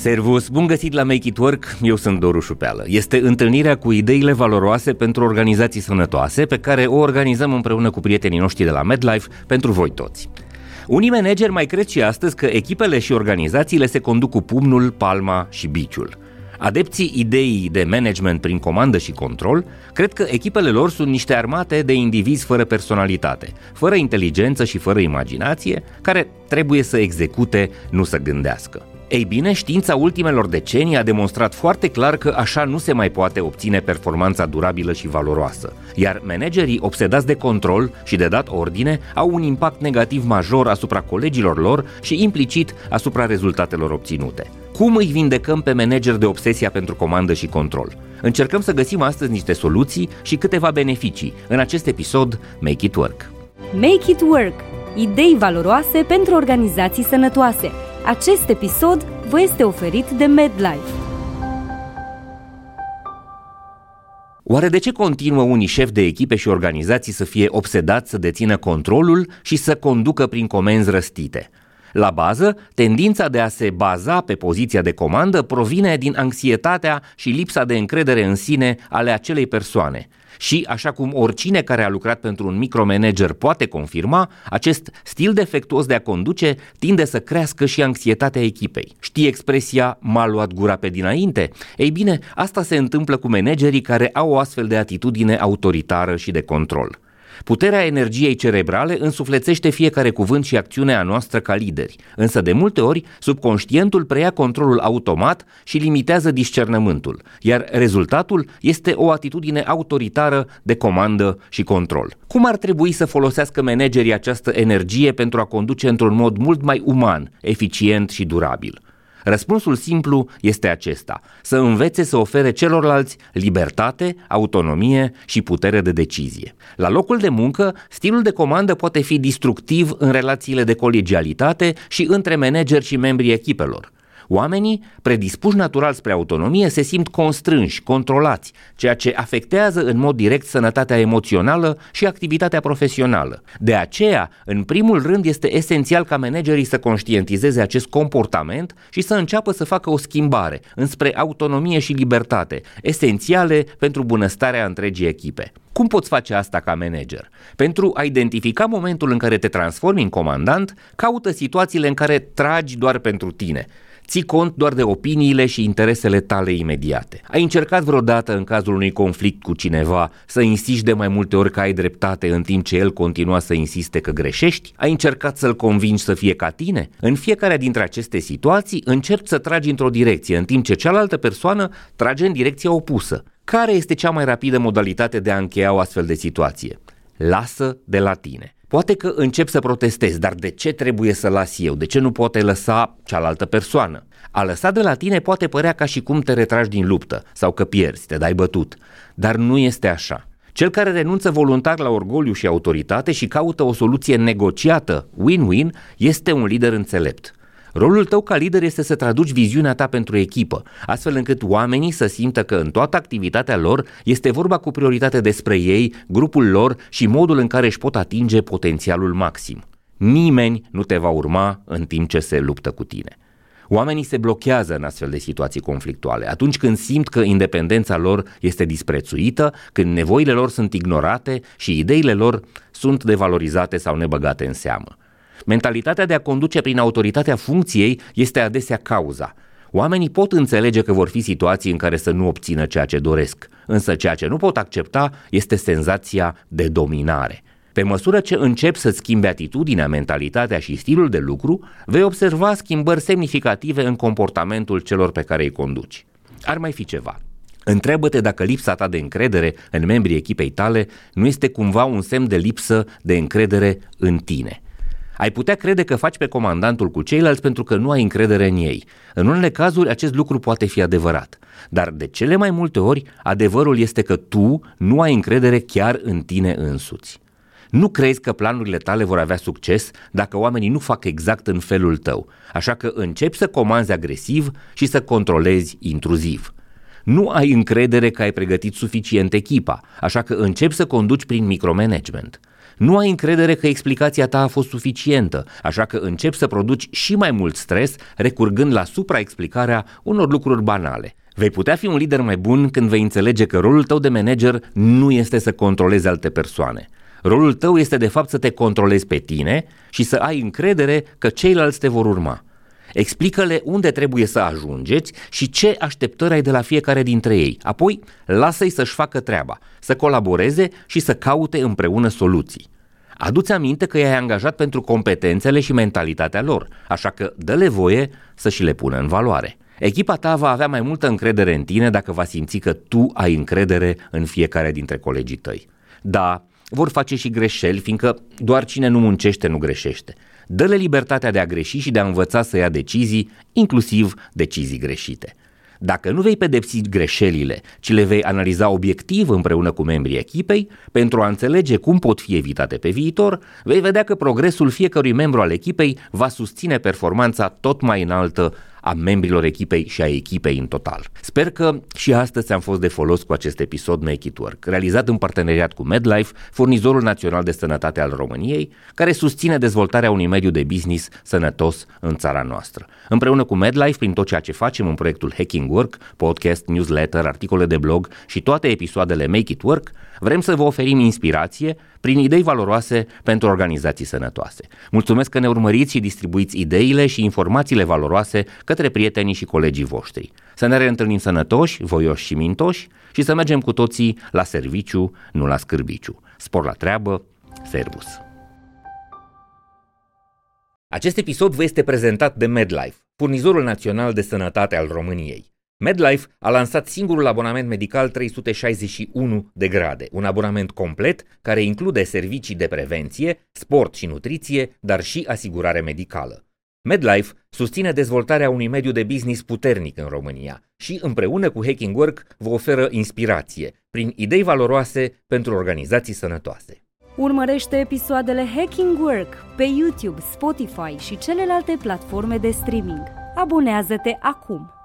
Servus, bun găsit la Make It Work, eu sunt Doru Șupeală. Este întâlnirea cu ideile valoroase pentru organizații sănătoase pe care o organizăm împreună cu prietenii noștri de la MedLife pentru voi toți. Unii manageri mai cred și astăzi că echipele și organizațiile se conduc cu pumnul, palma și biciul. Adepții ideii de management prin comandă și control cred că echipele lor sunt niște armate de indivizi fără personalitate, fără inteligență și fără imaginație, care trebuie să execute, nu să gândească. Ei bine, știința ultimelor decenii a demonstrat foarte clar că așa nu se mai poate obține performanța durabilă și valoroasă, iar managerii obsedați de control și de dat ordine au un impact negativ major asupra colegilor lor și implicit asupra rezultatelor obținute. Cum îi vindecăm pe manager de obsesia pentru comandă și control? Încercăm să găsim astăzi niște soluții și câteva beneficii în acest episod Make It Work. Make It Work. Idei valoroase pentru organizații sănătoase – acest episod vă este oferit de MedLife. Oare de ce continuă unii șefi de echipe și organizații să fie obsedați să dețină controlul și să conducă prin comenzi răstite? La bază, tendința de a se baza pe poziția de comandă provine din anxietatea și lipsa de încredere în sine ale acelei persoane – și, așa cum oricine care a lucrat pentru un micromanager poate confirma, acest stil defectuos de a conduce tinde să crească și anxietatea echipei. Știi expresia m-a luat gura pe dinainte? Ei bine, asta se întâmplă cu managerii care au o astfel de atitudine autoritară și de control. Puterea energiei cerebrale însuflețește fiecare cuvânt și acțiunea noastră ca lideri, însă de multe ori subconștientul preia controlul automat și limitează discernământul, iar rezultatul este o atitudine autoritară de comandă și control. Cum ar trebui să folosească managerii această energie pentru a conduce într-un mod mult mai uman, eficient și durabil? Răspunsul simplu este acesta, să învețe să ofere celorlalți libertate, autonomie și putere de decizie. La locul de muncă, stilul de comandă poate fi destructiv în relațiile de colegialitate și între manageri și membrii echipelor. Oamenii, predispuși natural spre autonomie, se simt constrânși, controlați, ceea ce afectează în mod direct sănătatea emoțională și activitatea profesională. De aceea, în primul rând, este esențial ca managerii să conștientizeze acest comportament și să înceapă să facă o schimbare înspre autonomie și libertate, esențiale pentru bunăstarea întregii echipe. Cum poți face asta ca manager? Pentru a identifica momentul în care te transformi în comandant, caută situațiile în care tragi doar pentru tine ții cont doar de opiniile și interesele tale imediate. Ai încercat vreodată în cazul unui conflict cu cineva să insiști de mai multe ori că ai dreptate în timp ce el continua să insiste că greșești? Ai încercat să-l convingi să fie ca tine? În fiecare dintre aceste situații încerci să tragi într-o direcție, în timp ce cealaltă persoană trage în direcția opusă. Care este cea mai rapidă modalitate de a încheia o astfel de situație? Lasă de la tine. Poate că încep să protestezi, dar de ce trebuie să las eu? De ce nu poate lăsa cealaltă persoană? A lăsa de la tine poate părea ca și cum te retragi din luptă sau că pierzi, te dai bătut, dar nu este așa. Cel care renunță voluntar la orgoliu și autoritate și caută o soluție negociată, win-win, este un lider înțelept. Rolul tău ca lider este să traduci viziunea ta pentru echipă, astfel încât oamenii să simtă că în toată activitatea lor este vorba cu prioritate despre ei, grupul lor și modul în care își pot atinge potențialul maxim. Nimeni nu te va urma în timp ce se luptă cu tine. Oamenii se blochează în astfel de situații conflictuale, atunci când simt că independența lor este disprețuită, când nevoile lor sunt ignorate și ideile lor sunt devalorizate sau nebăgate în seamă. Mentalitatea de a conduce prin autoritatea funcției este adesea cauza. Oamenii pot înțelege că vor fi situații în care să nu obțină ceea ce doresc, însă ceea ce nu pot accepta este senzația de dominare. Pe măsură ce începi să schimbi atitudinea, mentalitatea și stilul de lucru, vei observa schimbări semnificative în comportamentul celor pe care îi conduci. Ar mai fi ceva. Întreabă-te dacă lipsa ta de încredere în membrii echipei tale nu este cumva un semn de lipsă de încredere în tine – ai putea crede că faci pe comandantul cu ceilalți pentru că nu ai încredere în ei. În unele cazuri acest lucru poate fi adevărat, dar de cele mai multe ori adevărul este că tu nu ai încredere chiar în tine însuți. Nu crezi că planurile tale vor avea succes dacă oamenii nu fac exact în felul tău, așa că începi să comanzi agresiv și să controlezi intruziv. Nu ai încredere că ai pregătit suficient echipa, așa că începi să conduci prin micromanagement. Nu ai încredere că explicația ta a fost suficientă, așa că începi să produci și mai mult stres recurgând la supraexplicarea unor lucruri banale. Vei putea fi un lider mai bun când vei înțelege că rolul tău de manager nu este să controlezi alte persoane. Rolul tău este de fapt să te controlezi pe tine și să ai încredere că ceilalți te vor urma. Explică-le unde trebuie să ajungeți și ce așteptări ai de la fiecare dintre ei. Apoi, lasă-i să-și facă treaba, să colaboreze și să caute împreună soluții. Adu-ți aminte că i-ai angajat pentru competențele și mentalitatea lor, așa că dă-le voie să și le pună în valoare. Echipa ta va avea mai multă încredere în tine dacă va simți că tu ai încredere în fiecare dintre colegii tăi. Da, vor face și greșeli, fiindcă doar cine nu muncește nu greșește. Dă-le libertatea de a greși și de a învăța să ia decizii, inclusiv decizii greșite. Dacă nu vei pedepsi greșelile, ci le vei analiza obiectiv împreună cu membrii echipei, pentru a înțelege cum pot fi evitate pe viitor, vei vedea că progresul fiecărui membru al echipei va susține performanța tot mai înaltă a membrilor echipei și a echipei în total. Sper că și astăzi am fost de folos cu acest episod Make It Work, realizat în parteneriat cu MedLife, furnizorul național de sănătate al României, care susține dezvoltarea unui mediu de business sănătos în țara noastră. Împreună cu MedLife, prin tot ceea ce facem în proiectul Hacking Work, podcast, newsletter, articole de blog și toate episoadele Make It Work, vrem să vă oferim inspirație prin idei valoroase pentru organizații sănătoase. Mulțumesc că ne urmăriți și distribuiți ideile și informațiile valoroase către prietenii și colegii voștri. Să ne reîntâlnim sănătoși, voioși și mintoși și să mergem cu toții la serviciu, nu la scârbiciu. Spor la treabă, servus! Acest episod vă este prezentat de MedLife, furnizorul național de sănătate al României. MedLife a lansat singurul abonament medical 361 de grade, un abonament complet care include servicii de prevenție, sport și nutriție, dar și asigurare medicală. MedLife susține dezvoltarea unui mediu de business puternic în România și împreună cu Hacking Work vă oferă inspirație prin idei valoroase pentru organizații sănătoase. Urmărește episoadele Hacking Work pe YouTube, Spotify și celelalte platforme de streaming. Abonează-te acum!